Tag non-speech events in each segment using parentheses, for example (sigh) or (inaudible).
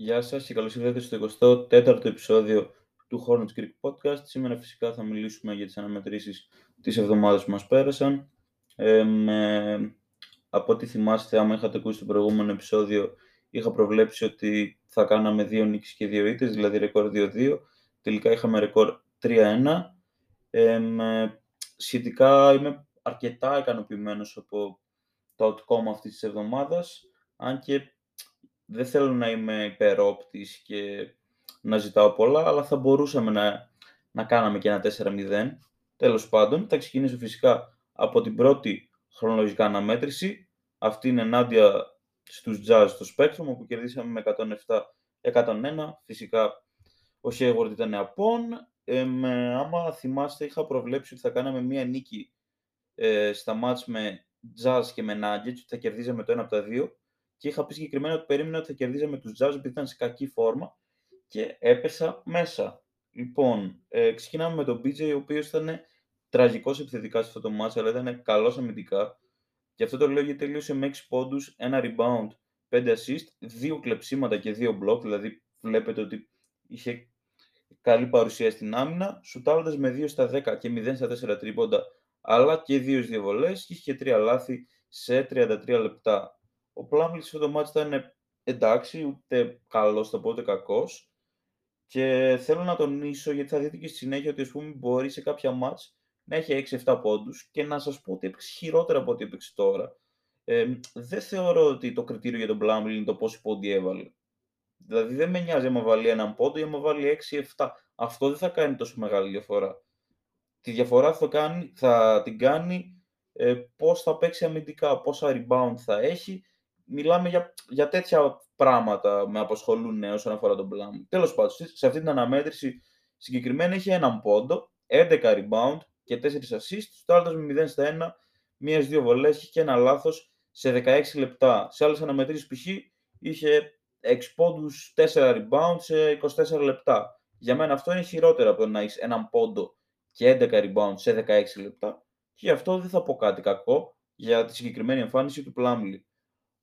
Γεια σας και καλώς ήρθατε στο 24ο επεισόδιο του Hornets Creek Podcast. Σήμερα φυσικά θα μιλήσουμε για τις αναμετρήσεις της εβδομάδας που μας πέρασαν. Ε, με, από ό,τι θυμάστε, άμα είχατε ακούσει το προηγούμενο επεισόδιο, είχα προβλέψει ότι θα κάναμε δύο νίκες και δύο ήττες, δηλαδή ρεκόρ 2-2. Τελικά είχαμε ρεκόρ 3-1. Ε, σχετικά είμαι αρκετά ικανοποιημένος από το outcome αυτής της εβδομάδας, αν και δεν θέλω να είμαι υπερόπτης και να ζητάω πολλά, αλλά θα μπορούσαμε να, να κάναμε και ένα 4-0. Τέλος πάντων, θα ξεκινήσω φυσικά από την πρώτη χρονολογικά αναμέτρηση. Αυτή είναι ενάντια στους Jazz στο Spectrum, όπου κερδίσαμε με 107-101. Φυσικά ο Hayward ήταν απόν. Ε, άμα θυμάστε, είχα προβλέψει ότι θα κάναμε μία νίκη ε, στα μάτς με Jazz και με Nuggets, ότι θα κερδίζαμε το ένα από τα δύο και είχα πει συγκεκριμένα ότι περίμενα ότι θα κερδίζαμε τους Jazz επειδή ήταν σε κακή φόρμα και έπεσα μέσα. Λοιπόν, ε, ξεκινάμε με τον BJ, ο οποίος ήταν τραγικός επιθετικά σε αυτό το match, αλλά ήταν καλός αμυντικά. Και αυτό το λέω γιατί τελείωσε με 6 πόντους, ένα rebound, 5 assist, 2 κλεψίματα και 2 block, δηλαδή βλέπετε ότι είχε καλή παρουσία στην άμυνα, σουτάροντας με 2 στα 10 και 0 στα 4 τρίποντα, αλλά και 2 διαβολές και είχε 3 λάθη σε 33 λεπτά. Ο Πλάμλι σε το μάτι ήταν εντάξει, ούτε καλός θα πω, ούτε κακός. Και θέλω να τονίσω, γιατί θα δείτε και στη συνέχεια, ότι ας πούμε, μπορεί σε κάποια μάτς να έχει 6-7 πόντους και να σας πω ότι έπαιξε χειρότερα από ό,τι έπαιξε τώρα. Ε, δεν θεωρώ ότι το κριτήριο για τον Πλάμλι είναι το πόσοι πόντι έβαλε. Δηλαδή δεν με νοιάζει άμα βάλει έναν πόντο ή άμα βάλει 6-7. Αυτό δεν θα κάνει τόσο μεγάλη διαφορά. Τη διαφορά θα, κάνει, θα την κάνει ε, πώς θα παίξει αμυντικά, πόσα rebound θα έχει μιλάμε για, για τέτοια πράγματα με απασχολούν όσον αφορά τον πλάνο. Τέλος πάντων, σε αυτή την αναμέτρηση συγκεκριμένα είχε έναν πόντο, 11 rebound και 4 assist, στο με 0 στα 1, μία-δύο βολές και ένα λάθος σε 16 λεπτά. Σε άλλες αναμετρήσεις π.χ. είχε 6 πόντους, 4 rebound σε 24 λεπτά. Για μένα αυτό είναι χειρότερο από το να έχεις έναν πόντο και 11 rebound σε 16 λεπτά. Και γι' αυτό δεν θα πω κάτι κακό για τη συγκεκριμένη εμφάνιση του Πλάμλι.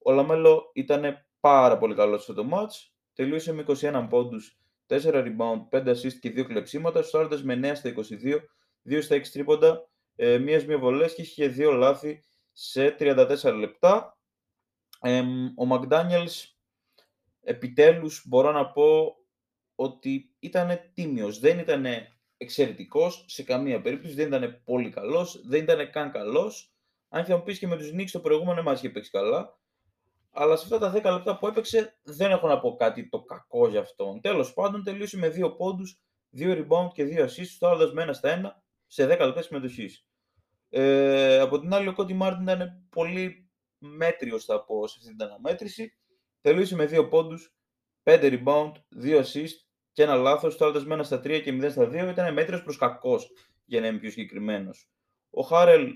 Ο Λαμέλο ήταν πάρα πολύ καλός στο το match. Τελείωσε με 21 πόντους, 4 rebound, 5 assist και 2 κλεψίματα. Σούταρε με 9 στα 22, 2 στα 6 τρίποντα, ε, μία στη μία βολές και είχε 2 λάθη σε 34 λεπτά. Ε, ο McDaniels επιτέλους μπορώ να πω ότι ήταν τίμιος, δεν ήταν εξαιρετικός σε καμία περίπτωση, δεν ήταν πολύ καλός, δεν ήταν καν καλός. Αν θα μου πεις και με τους Knicks το προηγούμενο μας είχε παίξει καλά, αλλά σε αυτά τα 10 λεπτά που έπαιξε δεν έχω να πω κάτι το κακό για αυτόν. Τέλος πάντων, τελείωσε με 2 πόντους, 2 rebound και 2 assists, το με 1 στα 1 σε 10 λεπτά συμμετοχής. Ε, από την άλλη, ο Κόντι Μάρτιν ήταν πολύ μέτριος, θα πω, σε αυτή την αναμέτρηση. Τελείωσε με 2 πόντους, 5 rebound, 2 assists και ένα λάθος, το με 1 στα 3 και 0 στα 2. Ήταν μέτριος προς κακός, για να είμαι πιο συγκεκριμένος. Ο Χάρελ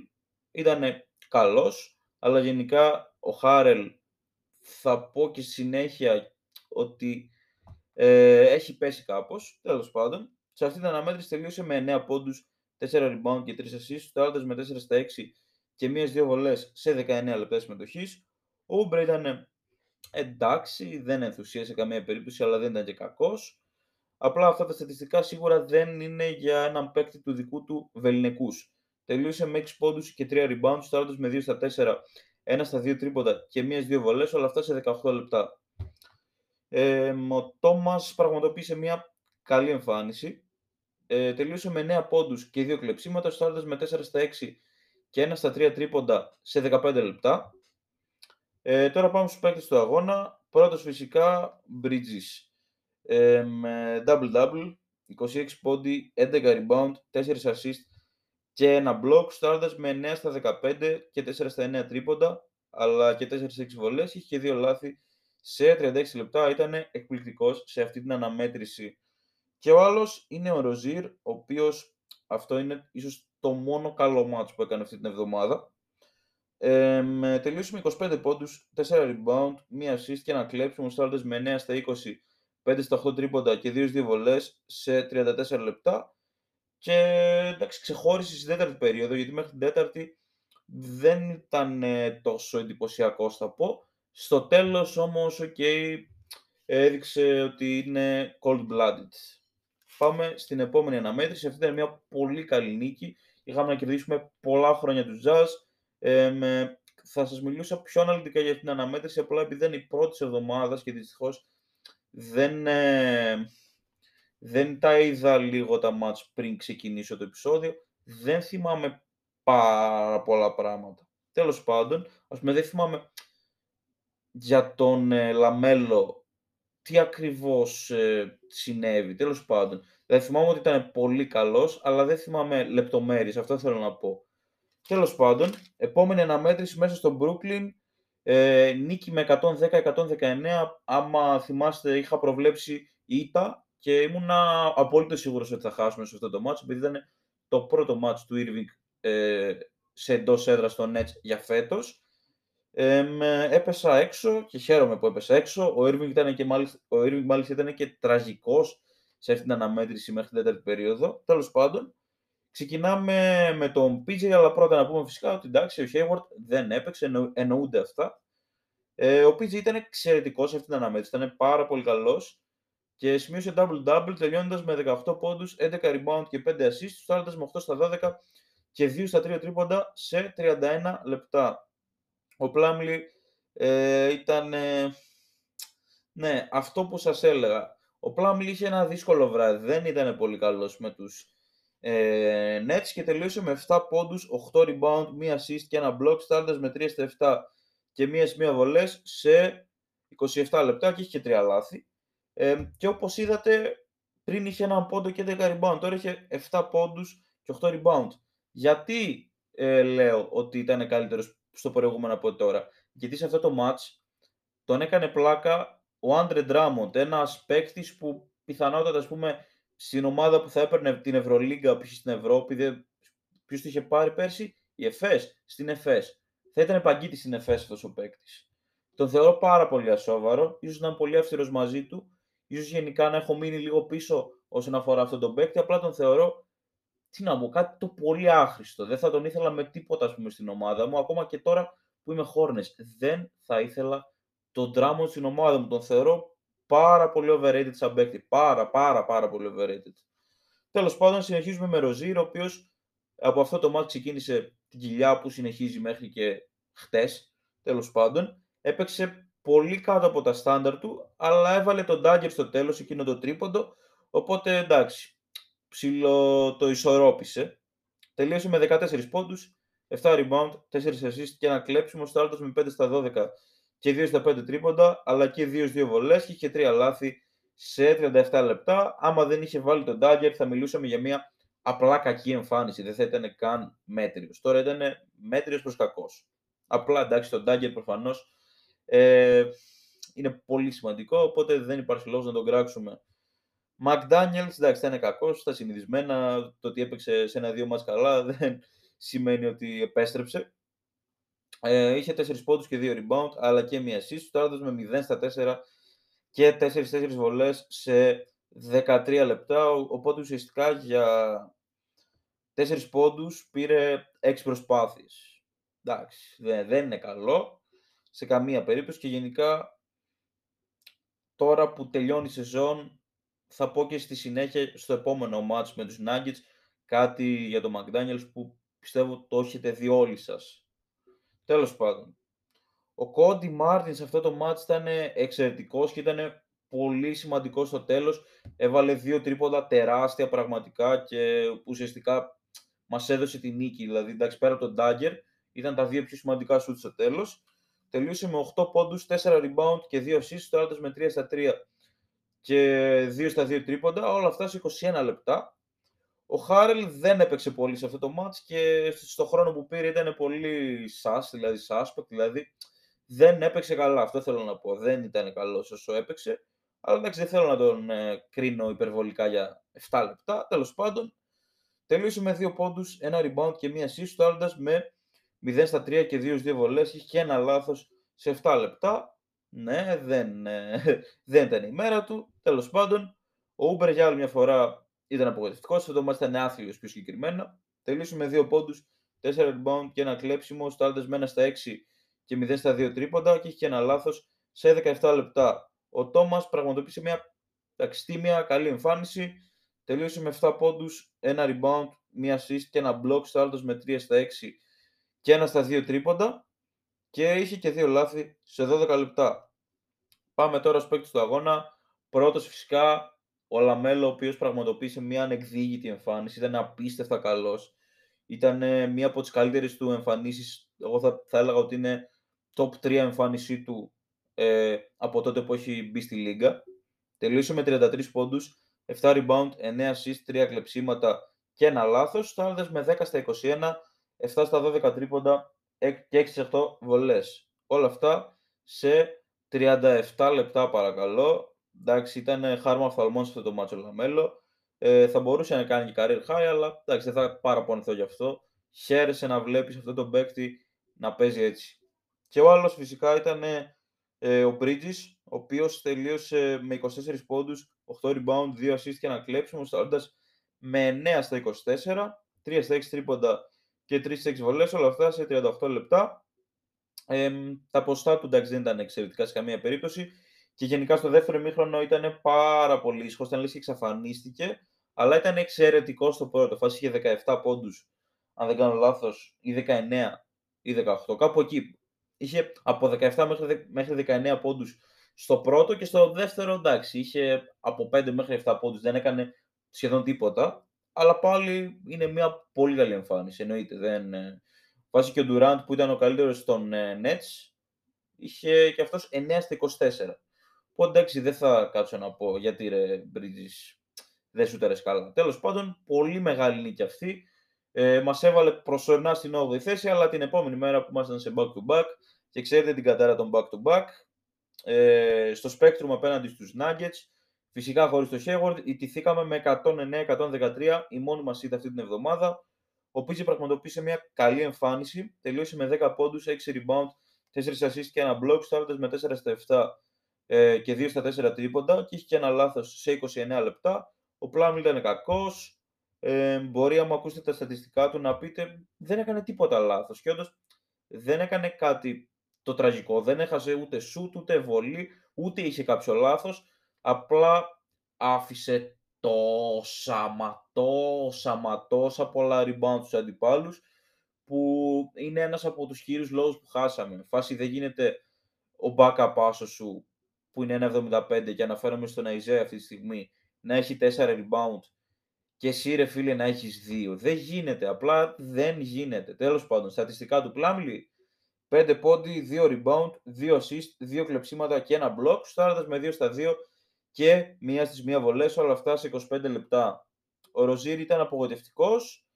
ήταν καλός, αλλά γενικά ο Χάρελ θα πω και συνέχεια ότι ε, έχει πέσει κάπως, τέλος πάντων. Σε αυτή την αναμέτρηση τελείωσε με 9 πόντους, 4 rebound και 3 assists, το με 4 στα 6 και μίας δύο βολές σε 19 λεπτά συμμετοχής. Ο Ούμπρε ήταν εντάξει, δεν ενθουσίασε καμία περίπτωση, αλλά δεν ήταν και κακός. Απλά αυτά τα στατιστικά σίγουρα δεν είναι για έναν παίκτη του δικού του βεληνικούς. Τελείωσε με 6 πόντους και 3 rebounds, το με 2 στα 4 ένα στα δύο τρίποντα και μία-δύο βολές, όλα αυτά σε 18 λεπτά. Ε, ο Τόμας πραγματοποίησε μια καλή εμφάνιση. Ε, τελείωσε με 9 πόντους και 2 κλεψίματα, στάροντας με 4 στα 6 και 1 στα 3 τρίποντα σε 15 λεπτά. Ε, τώρα πάμε στους παίκτες του αγώνα. Πρώτος φυσικά Bridges. Ε, με double-double, 26 πόντι, 11 rebound, 4 assist και ένα block στάροντας με 9 στα 15 και 4 στα 9 τρίποντα, αλλά και 4 6 βολές, είχε και δύο λάθη σε 36 λεπτά, ήταν εκπληκτικός σε αυτή την αναμέτρηση. Και ο άλλος είναι ο Ροζίρ, ο οποίος αυτό είναι ίσως το μόνο καλό μάτσο που έκανε αυτή την εβδομάδα. Ε, τελείωσε με 25 πόντους, 4 rebound, 1 assist και ένα κλέψιμο στάροντας με 9 στα 20, 5 στα 8 τρίποντα και 2 βολές σε 34 λεπτά και εντάξει, ξεχώρισε στην τέταρτη περίοδο, γιατί μέχρι την τέταρτη δεν ήταν τόσο εντυπωσιακό, θα πω. Στο τέλος όμως, οκ, έδειξε ότι είναι cold-blooded. Πάμε στην επόμενη αναμέτρηση. Αυτή ήταν μια πολύ καλή νίκη. Είχαμε να κερδίσουμε πολλά χρόνια τους Jazz. Ε, με... Θα σας μιλούσα πιο αναλυτικά για αυτήν την αναμέτρηση, απλά επειδή είναι η πρώτη εβδομάδα και δυστυχώς δεν, ε, δεν τα είδα λίγο τα ματς πριν ξεκινήσω το επεισόδιο. Δεν θυμάμαι πάρα πολλά πράγματα. Τέλος πάντων, ας πούμε δεν θυμάμαι για τον ε, Λαμέλο τι ακριβώς ε, συνέβη. Τέλος πάντων, δεν θυμάμαι ότι ήταν πολύ καλός, αλλά δεν θυμάμαι λεπτομέρειες. Αυτό θέλω να πω. Τέλος πάντων, επόμενη αναμέτρηση μέσα στο Brooklyn, ε, νίκη με 110-119. Άμα θυμάστε, είχα προβλέψει ήττα και ήμουνα απόλυτα σίγουρος ότι θα χάσουμε σε αυτό το ματς, επειδή ήταν το πρώτο μάτσο του Irving ε, σε εντός έδρας στο Nets για φέτος. Ε, έπεσα έξω και χαίρομαι που έπεσα έξω. Ο Irving, ήταν και μάλιστα, ο Irving μάλιστα ήταν και τραγικός σε αυτήν την αναμέτρηση μέχρι την τέταρτη περίοδο. Τέλος πάντων, ξεκινάμε με τον PJ, αλλά πρώτα να πούμε φυσικά ότι εντάξει, ο Hayward δεν έπαιξε, εννο, εννοούνται αυτά. Ε, ο PJ ήταν εξαιρετικός σε αυτήν την αναμέτρηση, ήταν πάρα πολύ καλός και σημείωσε double-double τελειώνοντας με 18 πόντους, 11 rebound και 5 assists, φτάνοντα με 8 στα 12 και 2 στα 3 τρίποντα σε 31 λεπτά. Ο Πλάμλι ε, ήταν. Ε, ναι, αυτό που σας έλεγα. Ο Πλάμλι είχε ένα δύσκολο βράδυ. Δεν ήταν πολύ καλός με τους ε, Nets και τελείωσε με 7 πόντους, 8 rebound, 1 assist και ένα block, στάροντας με 3 στα 7 και 1 μία βολές σε 27 λεπτά και είχε και 3 λάθη. Ε, και όπως είδατε, πριν είχε ένα πόντο και 10 rebound, τώρα είχε 7 πόντους και 8 rebound. Γιατί ε, λέω ότι ήταν καλύτερος στο προηγούμενο από τώρα; Γιατί σε αυτό το match τον έκανε πλάκα ο Άντρε Ντράμοντ, ένας παίκτης που πιθανότατα, ας πούμε, στην ομάδα που θα έπαιρνε την Ευρωλίγκα που στην Ευρώπη, ποιος το είχε πάρει πέρσι, η ΕΦΕΣ, στην ΕΦΕΣ. Θα ήταν παγκίτη στην ΕΦΕΣ αυτός ο παίκτης. Τον θεωρώ πάρα πολύ ασόβαρο, ίσως να είμαι πολύ αυστηρός μαζί του, ίσως γενικά να έχω μείνει λίγο πίσω όσον αφορά αυτόν τον παίκτη, απλά τον θεωρώ τι να πω, κάτι το πολύ άχρηστο. Δεν θα τον ήθελα με τίποτα ας πούμε, στην ομάδα μου, ακόμα και τώρα που είμαι χόρνες. Δεν θα ήθελα τον τράμο στην ομάδα μου. Τον θεωρώ πάρα πολύ overrated σαν παίκτη. Πάρα, πάρα, πάρα πολύ overrated. Τέλος πάντων, συνεχίζουμε με Ροζίρ, ο οποίος από αυτό το μάτι ξεκίνησε την κοιλιά που συνεχίζει μέχρι και χτες, τέλος πάντων. Έπαιξε πολύ κάτω από τα στάνταρ του, αλλά έβαλε τον Dagger στο τέλος, εκείνο το τρίποντο, οπότε εντάξει, ψηλό το ισορρόπησε. Τελείωσε με 14 πόντους, 7 rebound, 4 assist και ένα κλέψιμο, στάλτος με 5 στα 12 και 2 στα 5 τρίποντα, αλλά και 2-2 βολές και είχε 3 λάθη σε 37 λεπτά. Άμα δεν είχε βάλει τον Dagger θα μιλούσαμε για μια απλά κακή εμφάνιση, δεν θα ήταν καν μέτριος. Τώρα ήταν μέτριος προς κακός. Απλά εντάξει, τον Dagger προφανώς ε, είναι πολύ σημαντικό, οπότε δεν υπάρχει λόγος να τον κράξουμε McDaniels, εντάξει, θα είναι κακός, στα συνηθισμένα. Το ότι έπαιξε σε ένα-δύο μα καλά (laughs) δεν σημαίνει ότι επέστρεψε. Ε, είχε 4 πόντους και 2 rebound, αλλά και μία assist. Τώρα με 0 στα 4 και 4-4 βολές σε 13 λεπτά, οπότε ουσιαστικά για 4 πόντους πήρε 6 προσπάθειες. Εντάξει, δεν, δεν είναι καλό σε καμία περίπτωση και γενικά τώρα που τελειώνει η σεζόν θα πω και στη συνέχεια στο επόμενο match με τους Nuggets κάτι για το McDaniels που πιστεύω το έχετε δει όλοι σας. Τέλος πάντων. Ο Cody Martin σε αυτό το match ήταν εξαιρετικός και ήταν πολύ σημαντικός στο τέλος. Έβαλε δύο τρίποντα τεράστια πραγματικά και ουσιαστικά μας έδωσε τη νίκη. Δηλαδή, εντάξει, πέρα από τον Dagger, ήταν τα δύο πιο σημαντικά σου στο τέλος. Τελείωσε με 8 πόντους, 4 rebound και 2 assists, τώρα με 3 στα 3 και 2 στα 2 τρίποντα, όλα αυτά σε 21 λεπτά. Ο Χάρελ δεν έπαιξε πολύ σε αυτό το μάτς και στο χρόνο που πήρε ήταν πολύ σάς, δηλαδή suspect, δηλαδή δεν έπαιξε καλά, αυτό θέλω να πω. Δεν ήταν καλός όσο έπαιξε, αλλά εντάξει δεν θέλω να τον ε, κρίνω υπερβολικά για 7 λεπτά. Τέλος πάντων, τελείωσε με 2 πόντους, ένα rebound και μία assist, το με 0 στα 3 και 2 2 βολές, είχε και ένα λάθος σε 7 λεπτά. Ναι, δεν, ε, (laughs) δεν ήταν η μέρα του. Τέλος πάντων, ο Ούμπερ για άλλη μια φορά ήταν απογοητευτικός. Αυτό το ήταν άθλιος πιο συγκεκριμένα. Τελείωσε με δύο πόντους, 4 rebound και ένα κλέψιμο. Σούταρε με ένα στα 6 και 0 στα 2 τρίποντα και είχε και ένα λάθος σε 17 λεπτά. Ο Τόμας πραγματοποίησε μια ταξιτήμια καλή εμφάνιση. Τελείωσε με 7 πόντους, ένα rebound, μία assist και ένα block στο άλλο με 3 στα 6 και ένα στα 2 τρίποντα και είχε και δύο λάθη σε 12 λεπτά. Πάμε τώρα στους παίκτες του αγώνα. Πρώτος φυσικά ο Λαμέλο, ο οποίος πραγματοποίησε μια ανεκδίγητη εμφάνιση, ήταν απίστευτα καλός. Ήταν μία από τις καλύτερες του εμφανίσεις, εγώ θα, θα έλεγα ότι είναι top 3 εμφάνισή του ε, από τότε που έχει μπει στη Λίγκα. Τελείωσε με 33 πόντους, 7 rebound, 9 assist, 3 κλεψίματα και ένα λάθος. Σούταρε με 10 στα 21, 7 στα 12 τρίποντα και 6 8 βολές. Όλα αυτά σε 37 λεπτά παρακαλώ. Εντάξει, ήταν χάρμα οφθαλμών σε αυτό το ματς ο Λαμέλο. Ε, θα μπορούσε να κάνει και career high, αλλά εντάξει, δεν θα παραπονηθώ γι' αυτό. Χαίρεσαι να βλέπεις αυτό τον παίκτη να παίζει έτσι. Και ο άλλος φυσικά ήταν ε, ο Bridges, ο οποίος τελείωσε με 24 πόντους, 8 rebound, 2 assist και ένα κλέψιμο, σταρώντας με 9 στα 24, 3 στα 6 τρίποντα και 3 στα 6 βολές, όλα αυτά σε 38 λεπτά. Ε, τα ποστά του εντάξει δεν ήταν εξαιρετικά σε καμία περίπτωση και γενικά στο δεύτερο ημίχρονο ήταν πάρα πολύ ήσυχος, ήταν λες και εξαφανίστηκε, αλλά ήταν εξαιρετικό στο πρώτο. Φάση είχε 17 πόντους, αν δεν κάνω λάθος, ή 19 ή 18, κάπου εκεί. Είχε από 17 μέχρι, μέχρι 19 πόντους στο πρώτο και στο δεύτερο εντάξει, είχε από 5 μέχρι 7 πόντους, δεν έκανε σχεδόν τίποτα, αλλά πάλι είναι μια πολύ καλή εμφάνιση, εννοείται. Δεν... Ε, βάσει και ο Durant που ήταν ο καλύτερος των ε, Nets, είχε και αυτός 9 στα 24. Οπότε εντάξει, δεν θα κάτσω να πω γιατί ρε Bridges δεν σου τερες καλά. Τέλος πάντων, πολύ μεγάλη νίκη αυτή. Ε, μας έβαλε προσωρινά στην 8η θέση, αλλά την επόμενη μέρα που ήμασταν σε back-to-back και ξέρετε την κατάρα των back-to-back, ε, στο Spectrum απέναντι στους Nuggets, φυσικά χωρίς το Hayward, ιτηθήκαμε με 109-113, η μόνη μας ήταν αυτή την εβδομάδα. Ο Πίτζε πραγματοποίησε μια καλή εμφάνιση, τελείωσε με 10 πόντους, 6 rebound, 4 assists και ένα block, στάροντας με 4 στα 7 ε, και 2 στα 4 τρίποντα και είχε και ένα λάθος σε 29 λεπτά. Ο Πλάμ ήταν κακός, ε, μπορεί άμα ακούσετε τα στατιστικά του να πείτε δεν έκανε τίποτα λάθος και όντως δεν έκανε κάτι το τραγικό, δεν έχασε ούτε σούτ, ούτε βολή, ούτε είχε κάποιο λάθος, απλά άφησε τόσα μα τόσα μα τόσα πολλά rebound στους αντιπάλους που είναι ένας από τους κύριους λόγους που χάσαμε. Φάση δεν γίνεται ο backup άσο σου που είναι 1,75 και αναφέρομαι στον Αϊζέ αυτή τη στιγμή να έχει 4 rebound και εσύ ρε φίλε να έχεις 2. Δεν γίνεται, απλά δεν γίνεται. Τέλος πάντων, στατιστικά του Πλάμλι, 5 πόντι, 2 rebound, 2 assist, 2 κλεψίματα και ένα block, στάροντας με 2 στα 2 και μία στις μία βολές, όλα αυτά σε 25 λεπτά. Ο Ροζίρι ήταν απογοητευτικός,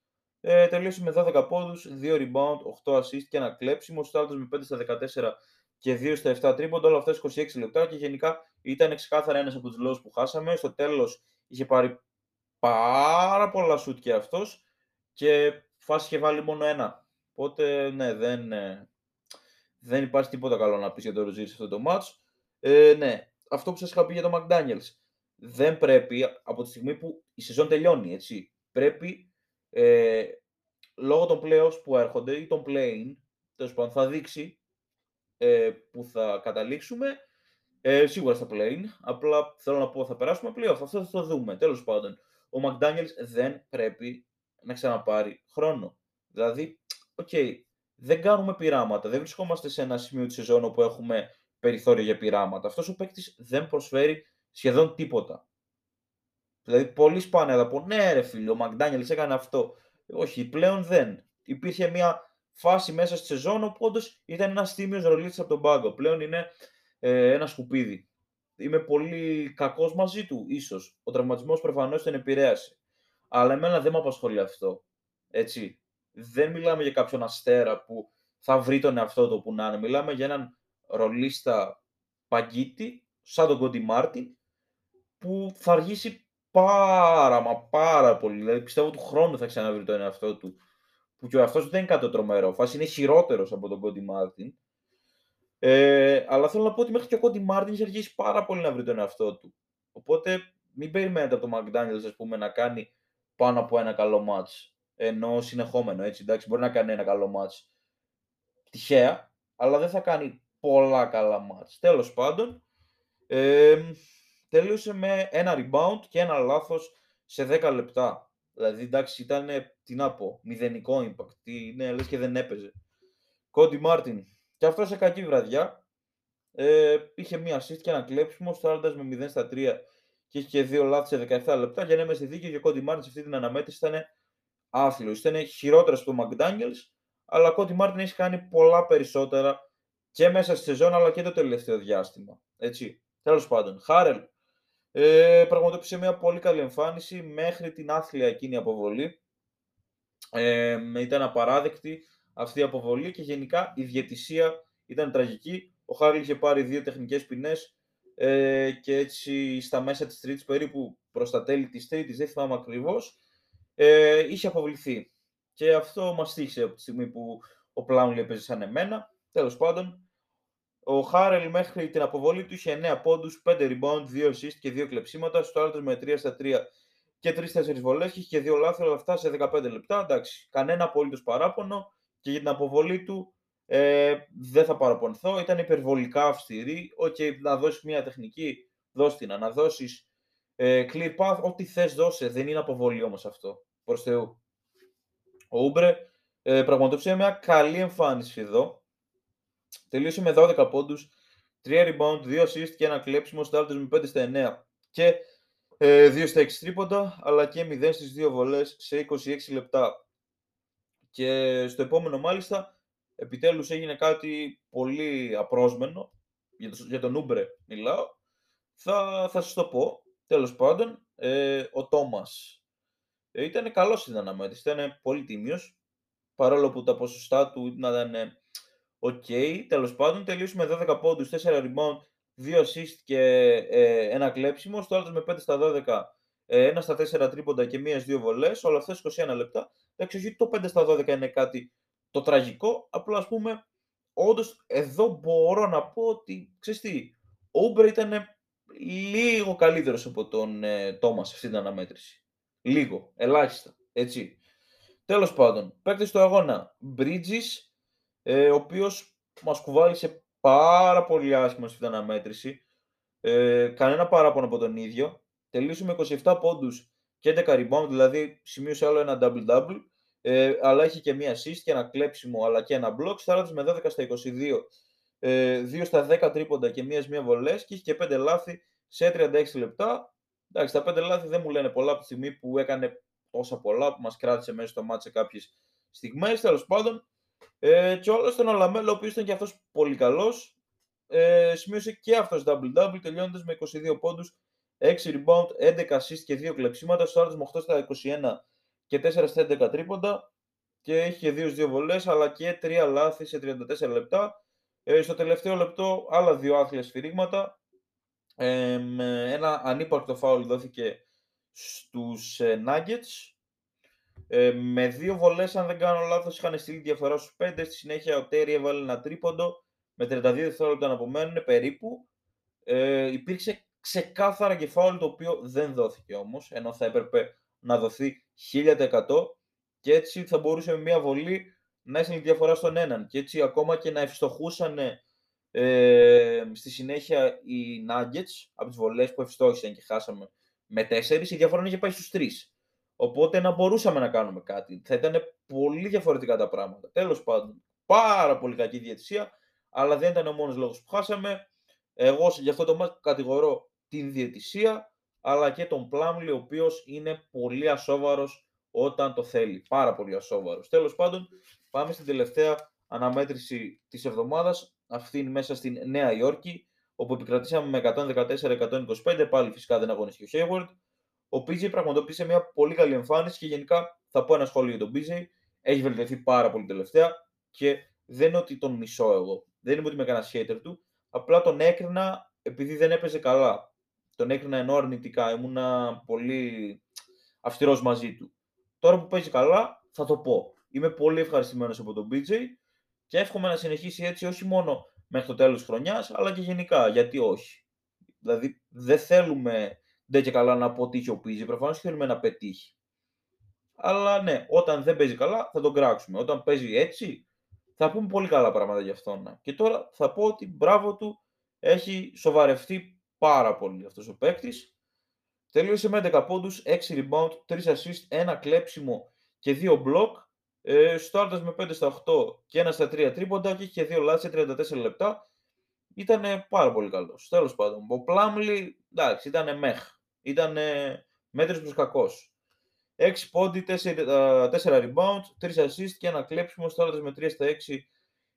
ε, τελείωσε με 12 πόντους, 2 rebound, 8 assist και ένα κλέψιμο, στάροντας με 5 στα 14 και 2 στα 7 τρίποντα, όλα αυτά σε 26 λεπτά και γενικά ήταν ξεκάθαρα ένας από τους λόγους που χάσαμε. Στο τέλος είχε πάρει πάρα πολλά σουτ και αυτός και φάση είχε βάλει μόνο ένα. Οπότε ναι, δεν, ε, δεν υπάρχει τίποτα καλό να πεις για το Ροζίρι σε αυτό το match. Ε, ναι, αυτό που σας είχα πει για το McDaniels. Δεν πρέπει, από τη στιγμή που η σεζόν τελειώνει, έτσι, πρέπει ε, λόγω των playoffs που έρχονται ή των play-in, πάντων θα δείξει ε, που θα καταλήξουμε. Ε, σίγουρα στα play απλά θέλω να πω θα περάσουμε playoff, αυτό θα το δούμε. Τέλος πάντων, ο McDaniels δεν πρέπει να ξαναπάρει χρόνο. Δηλαδή, OK, okay, δεν κάνουμε πειράματα, δεν βρισκόμαστε σε ένα σημείο τη σεζόν όπου έχουμε περιθώριο για πειράματα. Αυτός ο παίκτης δεν προσφέρει σχεδόν τίποτα. Δηλαδή, πολύ σπάνια θα πω, ναι ρε φίλε, ο McDaniels έκανε αυτό. Όχι, πλέον δεν. Υπήρχε μια φάση μέσα στη σεζόν όπου όντως ήταν ένας τίμιο ρολίτη από τον πάγκο. Πλέον είναι ε, ένα σκουπίδι. Είμαι πολύ κακός μαζί του, ίσως. Ο τραυματισμός προφανώς τον επηρέασε. Αλλά εμένα δεν με απασχολεί αυτό. Έτσι. Δεν μιλάμε για κάποιον αστέρα που θα βρει τον εαυτό του που να είναι. Μιλάμε για έναν ρολίστα παγκίτη, σαν τον Κόντι Μάρτιν, που θα αργήσει πάρα μα πάρα πολύ. Δηλαδή πιστεύω του χρόνου θα ξαναβρει τον εαυτό του που και ο αυτό δεν είναι κάτι τρομερό. Φάση είναι χειρότερος από τον Κόντι Μάρτιν. Ε, αλλά θέλω να πω ότι μέχρι και ο Κόντι Μάρτιν έχει αργήσει πάρα πολύ να βρει τον εαυτό του. Οπότε μην περιμένετε από τον McDaniels ας πούμε, να κάνει πάνω από ένα καλό match. Ενώ συνεχόμενο έτσι. Εντάξει, μπορεί να κάνει ένα καλό match τυχαία, αλλά δεν θα κάνει πολλά καλά match. Τέλος πάντων, Ε, τελείωσε με ένα rebound και ένα λάθος σε 10 λεπτά. Δηλαδή, εντάξει, ήταν, τι να πω, μηδενικό impact. Τι, ναι, λες και δεν έπαιζε. Κόντι Μάρτιν. Και αυτό σε κακή βραδιά. Ε, είχε μία assist και ένα κλέψιμο, σουτάροντας με 0 στα 3 και είχε και δύο λάθη σε 17 λεπτά. Για να είμαστε δίκαιοι ο Κόντι Μάρτιν σε αυτή την αναμέτρηση ήταν άθλιος. Ήταν χειρότερος στο McDaniels, αλλά ο Κόντι Μάρτιν έχει κάνει πολλά περισσότερα και μέσα στη σεζόν αλλά και το τελευταίο διάστημα. Έτσι. Τέλος πάντων, Χάρελ ε, πραγματοποίησε μια πολύ καλή εμφάνιση μέχρι την άθλια εκείνη αποβολή. Ε, ήταν απαράδεκτη αυτή η αποβολή και γενικά η διαιτησία ήταν τραγική. Ο Χάρελ είχε πάρει δύο τεχνικές ποινές ε, και έτσι στα μέσα της τρίτης, περίπου προς τα τέλη της τρίτης, δεν θυμάμαι ακριβώς, ε, είχε αποβληθεί. Και αυτό μας στοίχισε από τη στιγμή που ο Πλάμλι έπαιζε σαν εμένα. Τέλος πάντων, ο Χάρελ μέχρι την αποβολή του είχε 9 πόντους, 5 rebound, 2 assist και 2 κλεψίματα. Σουτάροντας με 3 στα 3 και 3-4 βολές και είχε 2 λάθη, όλα αυτά σε 15 λεπτά. Εντάξει, κανένα απολύτως παράπονο και για την αποβολή του ε, δεν θα παραπονεθώ. Ήταν υπερβολικά αυστηρή. OK, okay, να δώσεις μια τεχνική, δώσ' την. Να δώσεις ε, clear path, ό,τι θες δώσε. Δεν είναι αποβολή όμως αυτό. Προς Θεού. Ο Ούμπρε ε, πραγματοποίησε μια καλή εμφάνιση εδώ. Τελείωσε με 12 πόντους, 3 rebound, 2 assist και ένα κλέψιμο. Στάλτε με 5 στα 9 και ε, 2 στα 6 τρίποντα, αλλά και 0 στις 2 βολές σε 26 λεπτά. Και στο επόμενο μάλιστα, επιτέλους έγινε κάτι πολύ απρόσμενο, για, το, για τον Ούμπρε μιλάω, θα, θα σας το πω. Τέλος πάντων, ε, ο Τόμας ε, ήταν καλός στην αναμέτρηση, ήταν πολύ τίμιος, παρόλο που τα ποσοστά του ήταν OK, okay, τέλος πάντων τελείωσε με 12 πόντους, 4 rebound, 2 assist και ε, ένα κλέψιμο. Σουτάροντας με 5 στα 12, ε, 1 στα 4 τρίποντα και μίας 2 βολές. Όλα αυτά 21 λεπτά. Εντάξει, όχι το 5 στα 12 είναι κάτι το τραγικό. Απλά ας πούμε, όντως εδώ μπορώ να πω ότι ξέρεις τι, ο Ούμπρε ήταν λίγο καλύτερος από τον ε, Τόμας σε αυτή την αναμέτρηση. Λίγο, ελάχιστα. Έτσι. Τέλος πάντων, παίκτη στο αγώνα Bridges ε, ο οποίος μας κουβάλισε πάρα πολύ άσχημα στην αναμέτρηση. Ε, κανένα παράπονο από τον ίδιο. Τελείωσε με 27 πόντους και 11 rebound, δηλαδή σημείωσε άλλο ένα double-double, ε, αλλά είχε και μία assist και ένα κλέψιμο, αλλά και ένα block. Στάρατε με 12 στα 22, ε, 2 στα 10 τρίποντα και μίας μίας βολές και είχε και 5 λάθη σε 36 λεπτά. Εντάξει, τα 5 λάθη δεν μου λένε πολλά από τη στιγμή που έκανε τόσα πολλά που μας κράτησε μέσα στο μάτι σε κάποιες στιγμές. Τέλος πάντων, ε, και όλο τον Ολαμέλο, ο οποίος ήταν και αυτός πολύ καλός, ε, σημείωσε και αυτός double-double, τελειώνοντας με 22 πόντους, 6 rebound, 11 assist και 2 κλεψίματα. Στο με 8 στα 21 και 4 στα 11 τρίποντα. Και έχει και 2-2 βολές, αλλά και 3 λάθη σε 34 λεπτά. Ε, στο τελευταίο λεπτό, άλλα δύο άθλια σφυρίγματα. Ε, ένα ανύπαρκτο φάουλ δόθηκε στους ε, Nuggets ε, με δύο βολές, αν δεν κάνω λάθος, είχαν στείλει διαφορά στους πέντε. Στη συνέχεια ο Τέρι έβαλε ένα τρίποντο με 32 δευτερόλεπτα να απομένουν περίπου. Ε, υπήρξε ξεκάθαρα και το οποίο δεν δόθηκε όμως, ενώ θα έπρεπε να δοθεί 1000% και έτσι θα μπορούσε με μια βολή να έστειλε διαφορά στον έναν. Και έτσι ακόμα και να ευστοχούσαν ε, στη συνέχεια οι Nuggets από τις βολές που ευστόχησαν και χάσαμε με 4, η διαφορά είχε πάει στους 3. Οπότε να μπορούσαμε να κάνουμε κάτι. Θα ήταν πολύ διαφορετικά τα πράγματα. Τέλος πάντων, πάρα πολύ κακή διαιτησία, αλλά δεν ήταν ο μόνος λόγος που χάσαμε. Εγώ γι' αυτό το μάτι κατηγορώ την διαιτησία, αλλά και τον Πλάμλι, ο οποίος είναι πολύ ασόβαρος όταν το θέλει. Πάρα πολύ ασόβαρος. Τέλος πάντων, πάμε στην τελευταία αναμέτρηση της εβδομάδας, αυτή μέσα στην Νέα Υόρκη, όπου επικρατήσαμε με 114-125, πάλι φυσικά δεν αγωνίστηκε ο Hayward. Ο PJ πραγματοποίησε μια πολύ καλή εμφάνιση και γενικά θα πω ένα σχόλιο για τον PJ. Έχει βελτιωθεί πάρα πολύ τελευταία και δεν είναι ότι τον μισώ εγώ. Δεν είναι ότι είμαι κανένα hater του. Απλά τον έκρινα επειδή δεν έπαιζε καλά. Τον έκρινα ενώ αρνητικά. Ήμουνα πολύ αυστηρός μαζί του. Τώρα που παίζει καλά, θα το πω. Είμαι πολύ ευχαριστημένος από τον BJ και εύχομαι να συνεχίσει έτσι όχι μόνο μέχρι το τέλος της χρονιάς, αλλά και γενικά. Γιατί όχι. Δηλαδή, δεν θέλουμε δεν και καλά να αποτύχει ο Πίζη. Προφανώς θέλουμε να πετύχει. Αλλά ναι, όταν δεν παίζει καλά θα τον κράξουμε. Όταν παίζει έτσι θα πούμε πολύ καλά πράγματα για αυτόν. Και τώρα θα πω ότι μπράβο του έχει σοβαρευτεί πάρα πολύ αυτός ο παίκτης. Τελείωσε με 11 πόντους, 6 rebound, 3 assist, 1 κλέψιμο και 2 block. Ε, με 5 στα 8 και 1 στα 3 τρίποντα και είχε 2 λάθη 34 λεπτά. Ήταν πάρα πολύ καλός. Τέλος πάντων. Ο Πλάμλι, εντάξει, ήταν μεχ. Ήταν μέτρης προς κακός. 6 πόντι, 4, 4 rebound, 3 assist και ένα κλέψιμο. Στάροντα με 3 στα 6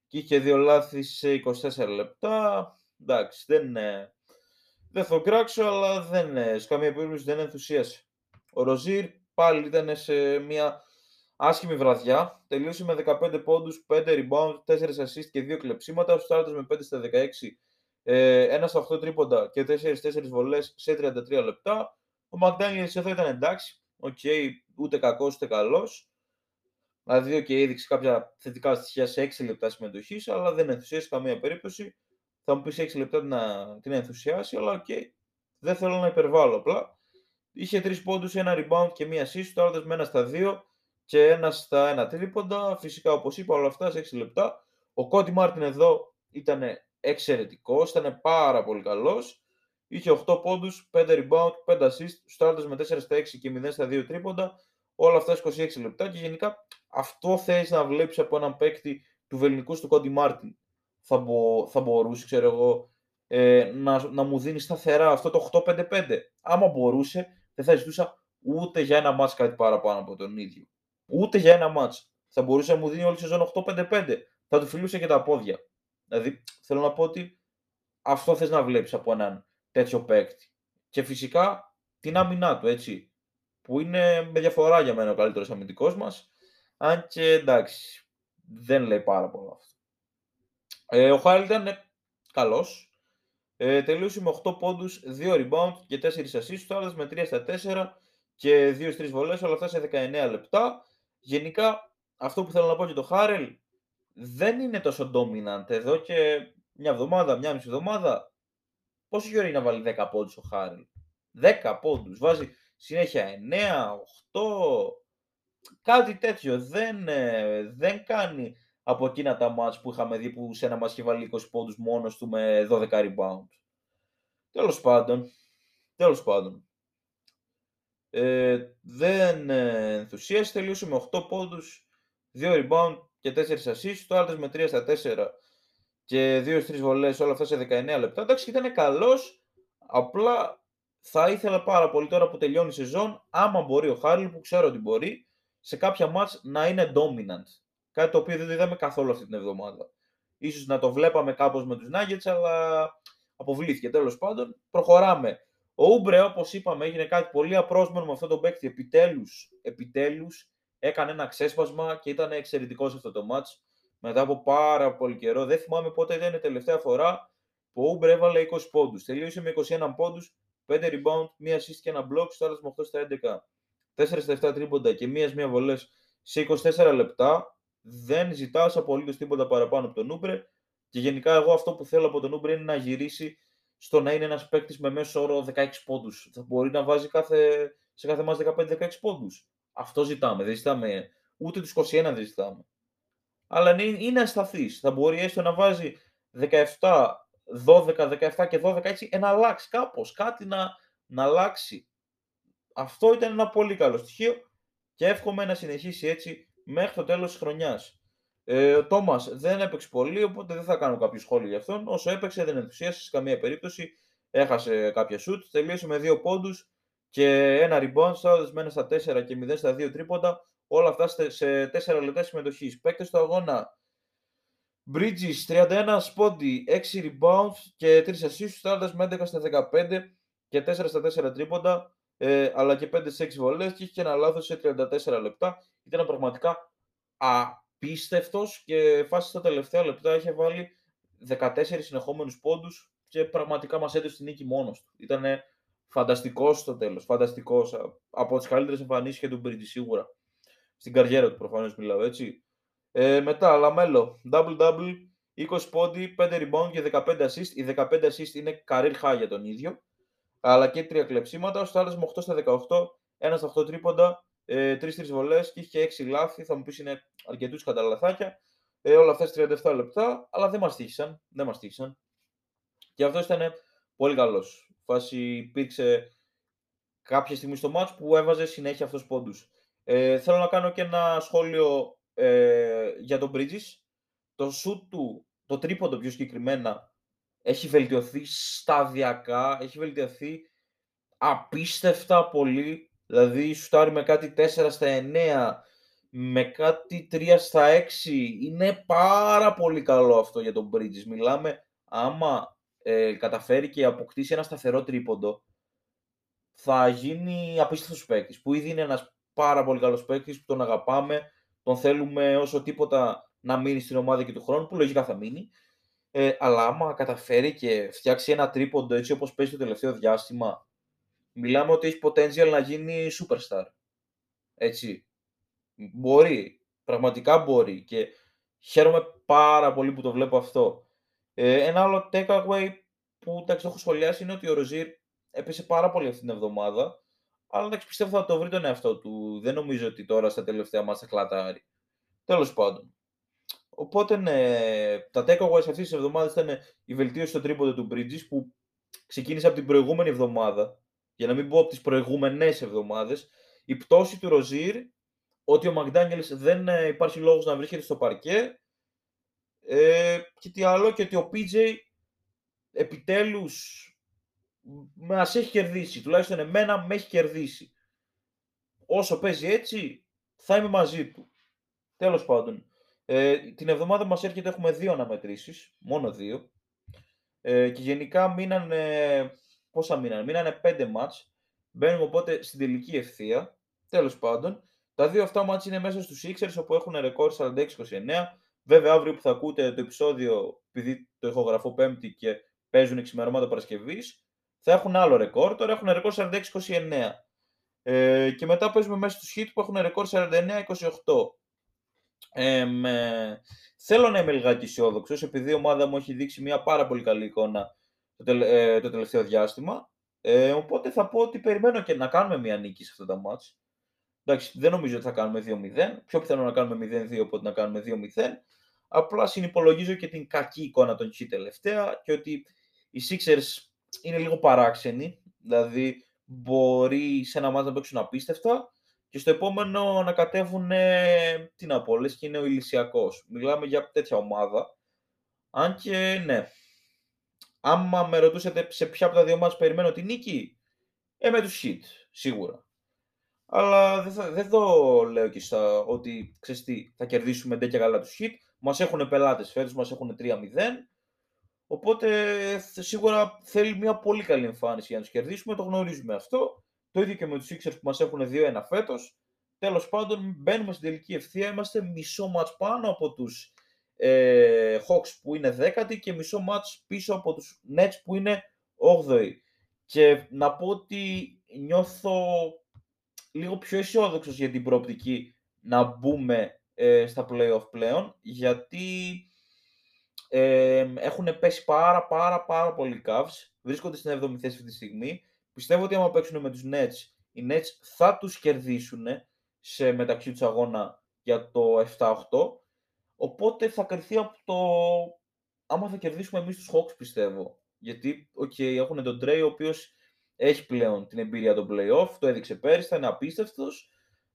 και είχε 2 λάθη σε 24 λεπτά. Εντάξει, δεν, δεν θα κράξω, αλλά δεν, σε καμία περίπτωση δεν ενθουσίασε. Ο Ροζίρ πάλι ήταν σε μια άσχημη βραδιά. Τελείωσε με 15 πόντους, 5 rebound, 4 assist και 2 κλεψίματα. Στάροντα με 5 στα 16, ε, 1 στα 8 τρίποντα και 4-4 βολές σε 33 λεπτά. Ο Μακδάνιελ εδώ ήταν εντάξει. OK, okay, ούτε κακός ούτε καλός. Δηλαδή, και έδειξε κάποια θετικά στοιχεία σε 6 λεπτά συμμετοχής, αλλά δεν ενθουσίασε καμία περίπτωση. Θα μου πεις 6 λεπτά να την ενθουσιάσει, αλλά OK, okay, δεν θέλω να υπερβάλλω απλά. Είχε 3 πόντους, ένα rebound και μία assist, σουτάροντας με ένα στα 2 και ένα στα ένα τρίποντα. Φυσικά, όπως είπα, όλα αυτά σε 6 λεπτά. Ο Κόντι Μάρτιν εδώ ήταν εξαιρετικός, ήταν πάρα πολύ καλός. Είχε 8 πόντους, 5 rebound, 5 assist, σουτάροντας με 4 στα 6 και 0 στα 2 τρίποντα. Όλα αυτά 26 λεπτά και γενικά αυτό θες να βλέπεις από έναν παίκτη του βεληνεκούς του Κόντι Μάρτιν. Θα, μπο, θα μπορούσε, ξέρω εγώ, ε, να, να μου δίνεις σταθερά αυτό το 8-5-5. Άμα μπορούσε, δεν θα ζητούσα ούτε για ένα μάτς κάτι παραπάνω από τον ίδιο. Ούτε για ένα μάτς. Θα μπορούσε να μου δίνει όλη τη σεζόν 8-5-5. Θα του φιλούσε και τα πόδια. Δηλαδή, θέλω να πω ότι αυτό θες να βλέπεις από έναν τέτοιο παίκτη. Και φυσικά την άμυνά του, έτσι. Που είναι με διαφορά για μένα ο καλύτερος αμυντικός μας. Αν και εντάξει, δεν λέει πάρα πολύ αυτό. Ε, ο Χάιλ ήταν καλός. Ε, τελείωσε με 8 πόντους, 2 rebound και 4 assists. Τώρα με 3 στα 4 και 2-3 βολές, όλα αυτά σε 19 λεπτά. Γενικά, αυτό που θέλω να πω για το Χάρελ δεν είναι τόσο dominant εδώ και μια εβδομάδα, μια μισή εβδομάδα. Πόσο γύρω είναι να βάλει 10 πόντους ο Χάρελ; 10 πόντους. Βάζει συνέχεια 9, 8. Κάτι τέτοιο. Δεν, ε, δεν κάνει από εκείνα τα μάτς που είχαμε δει που σε ένα μας είχε βάλει 20 πόντους μόνος του με 12 rebound. Τέλος πάντων. Τέλος πάντων. Ε, δεν ε, ενθουσίασε, τελείωσε με 8 πόντους, 2 rebound και 4 assists, το άλλο με 3 στα 4 και 2-3 βολές, όλα αυτά σε 19 λεπτά. Εντάξει, ήταν καλός, απλά θα ήθελα πάρα πολύ τώρα που τελειώνει η σεζόν, άμα μπορεί ο Χάρλι, που ξέρω ότι μπορεί, σε κάποια μάτς να είναι dominant. Κάτι το οποίο δεν το είδαμε καθόλου αυτή την εβδομάδα. Ίσως να το βλέπαμε κάπως με τους Nuggets, αλλά αποβλήθηκε. Τέλος πάντων, προχωράμε. Ο Ούμπρε, όπως είπαμε, έγινε κάτι πολύ απρόσμενο με αυτό το παίκτη. Επιτέλους, επιτέλους, έκανε ένα ξέσπασμα και ήταν εξαιρετικό σε αυτό το match. Μετά από πάρα πολύ καιρό, δεν θυμάμαι πότε ήταν η τελευταία φορά που ο Ούμπρε έβαλε 20 πόντους. Τελείωσε με 21 πόντους, 5 rebound, μία assist και ένα block, στο άλλος με 8 στα 11. 4 στα 7 τρίποντα και μία μία βολές σε 24 λεπτά. Δεν ζητάς απολύτως τίποτα παραπάνω από τον Ούμπρε. Και γενικά, εγώ αυτό που θέλω από τον Ούμπρε είναι να γυρίσει στο να είναι ένας παίκτης με μέσο όρο 16 πόντους. Θα μπορεί να βάζει κάθε, σε κάθε μα 15-16 πόντους. Αυτό ζητάμε. Δεν ζητάμε ούτε τους 21 δεν ζητάμε. Αλλά είναι, είναι ασταθής. Θα μπορεί έστω να βάζει 17, 12, 17 και 12 έτσι να αλλάξει κάπως. Κάτι να, να αλλάξει. Αυτό ήταν ένα πολύ καλό στοιχείο και εύχομαι να συνεχίσει έτσι μέχρι το τέλος της χρονιάς. Ε, ο Τόμας δεν έπαιξε πολύ, οπότε δεν θα κάνω κάποιο σχόλιο για αυτόν. Όσο έπαιξε, δεν ενθουσίασε σε καμία περίπτωση. Έχασε κάποια σουτ, τελείωσε με δύο πόντους και ένα rebound, στα στα 4 και 0 στα 2 τρίποντα. Όλα αυτά σε 4 λεπτά συμμετοχής. Παίκτες στο αγώνα. Bridges 31 σπόντι, 6 rebound και 3 assists, στάροντας με 11 στα 15 και 4 στα 4 τρίποντα, ε, αλλά και 5 σε 6 βολές και είχε και ένα λάθος σε 34 λεπτά. Ήταν πραγματικά α, απίστευτος και φάση στα τελευταία λεπτά είχε βάλει 14 συνεχόμενους πόντους και πραγματικά μας έδωσε την νίκη μόνος του. Ήταν φανταστικός στο τέλος, φανταστικός. Από τις καλύτερες εμφανίσεις και του Μπρίτζες σίγουρα. Στην καριέρα του προφανώς μιλάω, έτσι. Ε, μετά, Λαμέλο, double-double, 20 πόντοι, 5 rebound και 15 assist. Οι 15 assist είναι career high για τον ίδιο. Αλλά και τρία κλεψίματα. Ο Στάλλας με 8 στα 18, 1 στα 8 τρίποντα, ε, τρει-τρει βολές και είχε έξι λάθη. Θα μου πεις είναι αρκετούς κατά λαθάκια. Ε, όλα αυτά 37 λεπτά, αλλά δεν μας τύχησαν. Δεν μας τύχησαν. Και αυτός ήταν πολύ καλός. Φάση υπήρξε κάποια στιγμή στο μάτς που έβαζε συνέχεια αυτός πόντους. Ε, θέλω να κάνω και ένα σχόλιο ε, για τον Bridges. Το σουτ του, το τρίποντο πιο συγκεκριμένα, έχει βελτιωθεί σταδιακά, έχει βελτιωθεί απίστευτα πολύ. Δηλαδή, σουτάρει με κάτι 4 στα 9, με κάτι 3 στα 6. Είναι πάρα πολύ καλό αυτό για τον Bridges. Μιλάμε, άμα ε, καταφέρει και αποκτήσει ένα σταθερό τρίποντο, θα γίνει απίστευτος παίκτης. Που ήδη είναι ένας πάρα πολύ καλός παίκτης που τον αγαπάμε, τον θέλουμε όσο τίποτα να μείνει στην ομάδα και του χρόνου, που λογικά θα μείνει. Ε, αλλά άμα καταφέρει και φτιάξει ένα τρίποντο έτσι όπως παίζει το τελευταίο διάστημα, μιλάμε ότι έχει potential να γίνει superstar. Έτσι. Μπορεί. Πραγματικά μπορεί. Και χαίρομαι πάρα πολύ που το βλέπω αυτό. Ε, ένα άλλο takeaway που εντάξει, το έχω σχολιάσει είναι ότι ο Ροζίρ έπεσε πάρα πολύ αυτή την εβδομάδα. Αλλά εντάξει, πιστεύω θα το βρει τον εαυτό του. Δεν νομίζω ότι τώρα στα τελευταία μας θα κλατάρει. Τέλος πάντων. Οπότε ναι, τα takeaways αυτής της εβδομάδας ήταν η βελτίωση στο τρίποντο του Bridges που ξεκίνησε από την προηγούμενη εβδομάδα. Για να μην πω από τις προηγούμενες εβδομάδες. Η πτώση του Ροζίρ, ότι ο Μακδάνιελς δεν ε, υπάρχει λόγος να βρίσκεται στο παρκέ. Ε, και τι άλλο, και ότι ο PJ επιτέλους μας έχει κερδίσει. Τουλάχιστον εμένα με έχει κερδίσει. Όσο παίζει έτσι, θα είμαι μαζί του. Τέλος πάντων. Ε, την εβδομάδα μας έρχεται έχουμε δύο αναμετρήσεις, μόνο δύο. Ε, και γενικά μείνανε, πόσα μείνανε, μείνανε πέντε μάτς. Μπαίνουμε οπότε στην τελική ευθεία. Τέλος πάντων, τα δύο αυτά μάτς είναι μέσα στους Sixers όπου έχουν ρεκόρ 46-29. Βέβαια αύριο που θα ακούτε το επεισόδιο, επειδή το ηχογραφώ πέμπτη και παίζουν εξημερώματα Παρασκευής, θα έχουν άλλο ρεκόρ. Τώρα έχουν ρεκόρ 46-29. Ε, και μετά παίζουμε μέσα στους Heat που έχουν ρεκόρ 49-28. Ε, θέλω να είμαι λιγάκι αισιόδοξος, επειδή η ομάδα μου έχει δείξει μια πάρα πολύ καλή εικόνα το, ε, το τελευταίο διάστημα. Ε, οπότε θα πω ότι περιμένω και να κάνουμε μια νίκη σε αυτά τα μάτς. Εντάξει, δεν νομίζω ότι θα κάνουμε 2-0. Πιο πιθανό να κάνουμε 0-2 από ότι να κάνουμε 2-0. Απλά συνυπολογίζω και την κακή εικόνα των Heat τελευταία και ότι οι Sixers είναι λίγο παράξενοι. Δηλαδή, μπορεί σε ένα μάτι να παίξουν απίστευτα και στο επόμενο να κατέβουν τι να πω, λες και είναι ο Ηλυσιακός. Μιλάμε για τέτοια ομάδα. Αν και ναι, άμα με ρωτούσατε σε ποια από τα δύο μάτια περιμένω τη νίκη, ε, με τους shit, σίγουρα. Αλλά δεν, θα, δεν το λέω και στα, ότι ξέρεις τι, θα κερδίσουμε τέτοια καλά τους shit. Μας έχουν πελάτες φέτος, μας έχουν 3-0. Οπότε σίγουρα θέλει μια πολύ καλή εμφάνιση για να τους κερδίσουμε. Το γνωρίζουμε αυτό. Το ίδιο και με τους Sixers που μας έχουν 2-1 φέτος. Τέλος πάντων, μπαίνουμε στην τελική ευθεία. Είμαστε μισό μάτς πάνω από τους ε, Hawks που είναι δέκατοι και μισό μάτς πίσω από τους Nets που είναι 8 Και να πω ότι νιώθω λίγο πιο αισιόδοξος για την προοπτική να μπούμε ε, στα playoff πλέον, γιατί ε, έχουν πέσει πάρα πάρα πάρα πολύ Cavs. Βρίσκονται στην 7η θέση αυτή τη στιγμή. Πιστεύω ότι άμα παίξουν με τους Nets, οι Nets θα τους κερδίσουν σε μεταξύ τους αγώνα για το 7-8. Οπότε θα κρυθεί από το άμα θα κερδίσουμε εμείς τους Hawks πιστεύω. Γιατί okay, έχουν τον Trey ο οποίος έχει πλέον την εμπειρία των playoff, το έδειξε πέρυσι, θα είναι απίστευτος.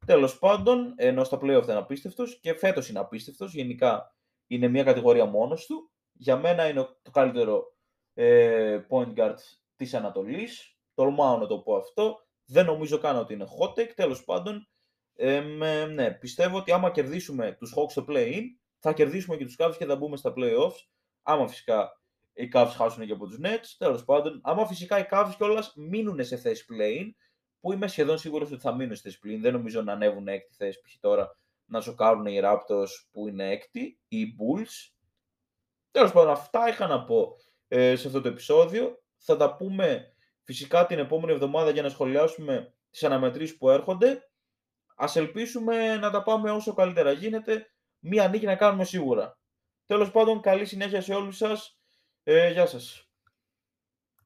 Τέλος πάντων, ενώ στα playoff θα είναι απίστευτος και φέτος είναι απίστευτος. Γενικά είναι μια κατηγορία μόνος του. Για μένα είναι το καλύτερο ε, point guard της Ανατολής. Τολμάω να το πω αυτό. Δεν νομίζω καν ότι είναι hot take. Τέλος πάντων, ε, ναι, πιστεύω ότι άμα κερδίσουμε τους Hawks στο play-in, θα κερδίσουμε και τους Cavs και θα μπούμε στα play-offs. Άμα φυσικά οι Cavs χάσουν και από τους Nets, τέλος πάντων. Άμα φυσικά οι Cavs κιόλας μείνουν σε θέση play-in, που είμαι σχεδόν σίγουρος ότι θα μείνουν σε θέση play-in. Δεν νομίζω να ανέβουν έκτη θέση π.χ. τώρα να σοκάρουν οι Raptors που είναι έκτη, οι Bulls. Τέλος πάντων, αυτά είχα να πω ε, σε αυτό το επεισόδιο. Θα τα πούμε φυσικά την επόμενη εβδομάδα για να σχολιάσουμε τις αναμετρήσεις που έρχονται. Ας ελπίσουμε να τα πάμε όσο καλύτερα γίνεται. Μία νίκη να κάνουμε σίγουρα. Τέλος πάντων, καλή συνέχεια σε όλους σας. Ε, γεια σας.